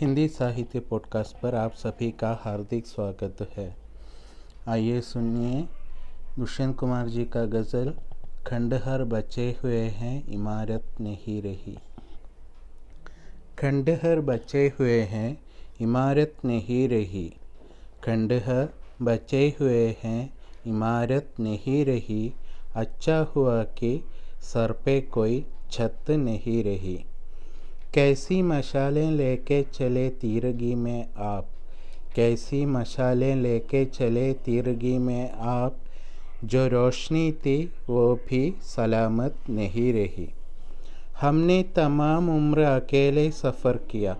हिंदी साहित्य पॉडकास्ट पर आप सभी का हार्दिक स्वागत है। आइए सुनिए दुष्यंत कुमार जी का गज़ल, खंडहर बचे हुए हैं, इमारत नहीं रही। खंडहर बचे हुए हैं, इमारत नहीं रही। खंडहर बचे हुए हैं, इमारत नहीं रही। अच्छा हुआ कि सर पे कोई छत नहीं रही। कैसी मशालें लेके चले तीरगी में आप? कैसी मशालें लेके चले तीरगी में आप? जो रोशनी थी, वो भी सलामत नहीं रही। हमने तमाम उम्र अकेले सफ़र किया।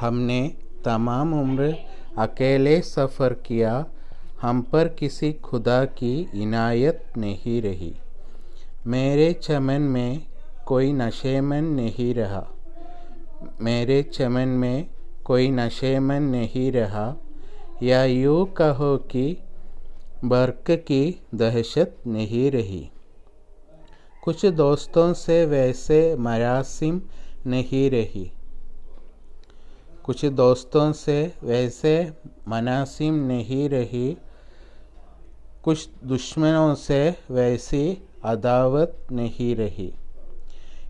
हमने तमाम उम्र अकेले सफ़र किया। हम पर किसी खुदा की इनायत नहीं रही। मेरे चमन में कोई नशे नशेमन नहीं रहा। मेरे चमन में कोई नशे नशेमन नहीं रहा। या यूँ कहो कि बर्क की दहशत नहीं रही। कुछ दोस्तों से वैसे मरासिम नहीं रही। कुछ दोस्तों से वैसे मनासिम नहीं रही। कुछ दुश्मनों से वैसी अदावत नहीं रही।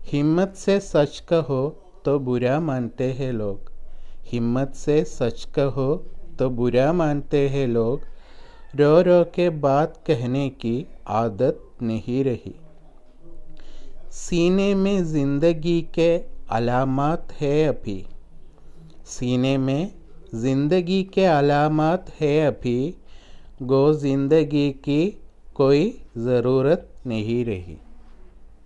हिम्मत से सच कहो तो बुरा मानते हैं लोग। हिम्मत से सच कहो तो बुरा मानते हैं लोग। रो रो के बात कहने की आदत नहीं रही। सीने में ज़िंदगी के अलामत है अभी। सीने में ज़िंदगी के अलामत है अभी। गो ज़िंदगी की कोई ज़रूरत नहीं रही।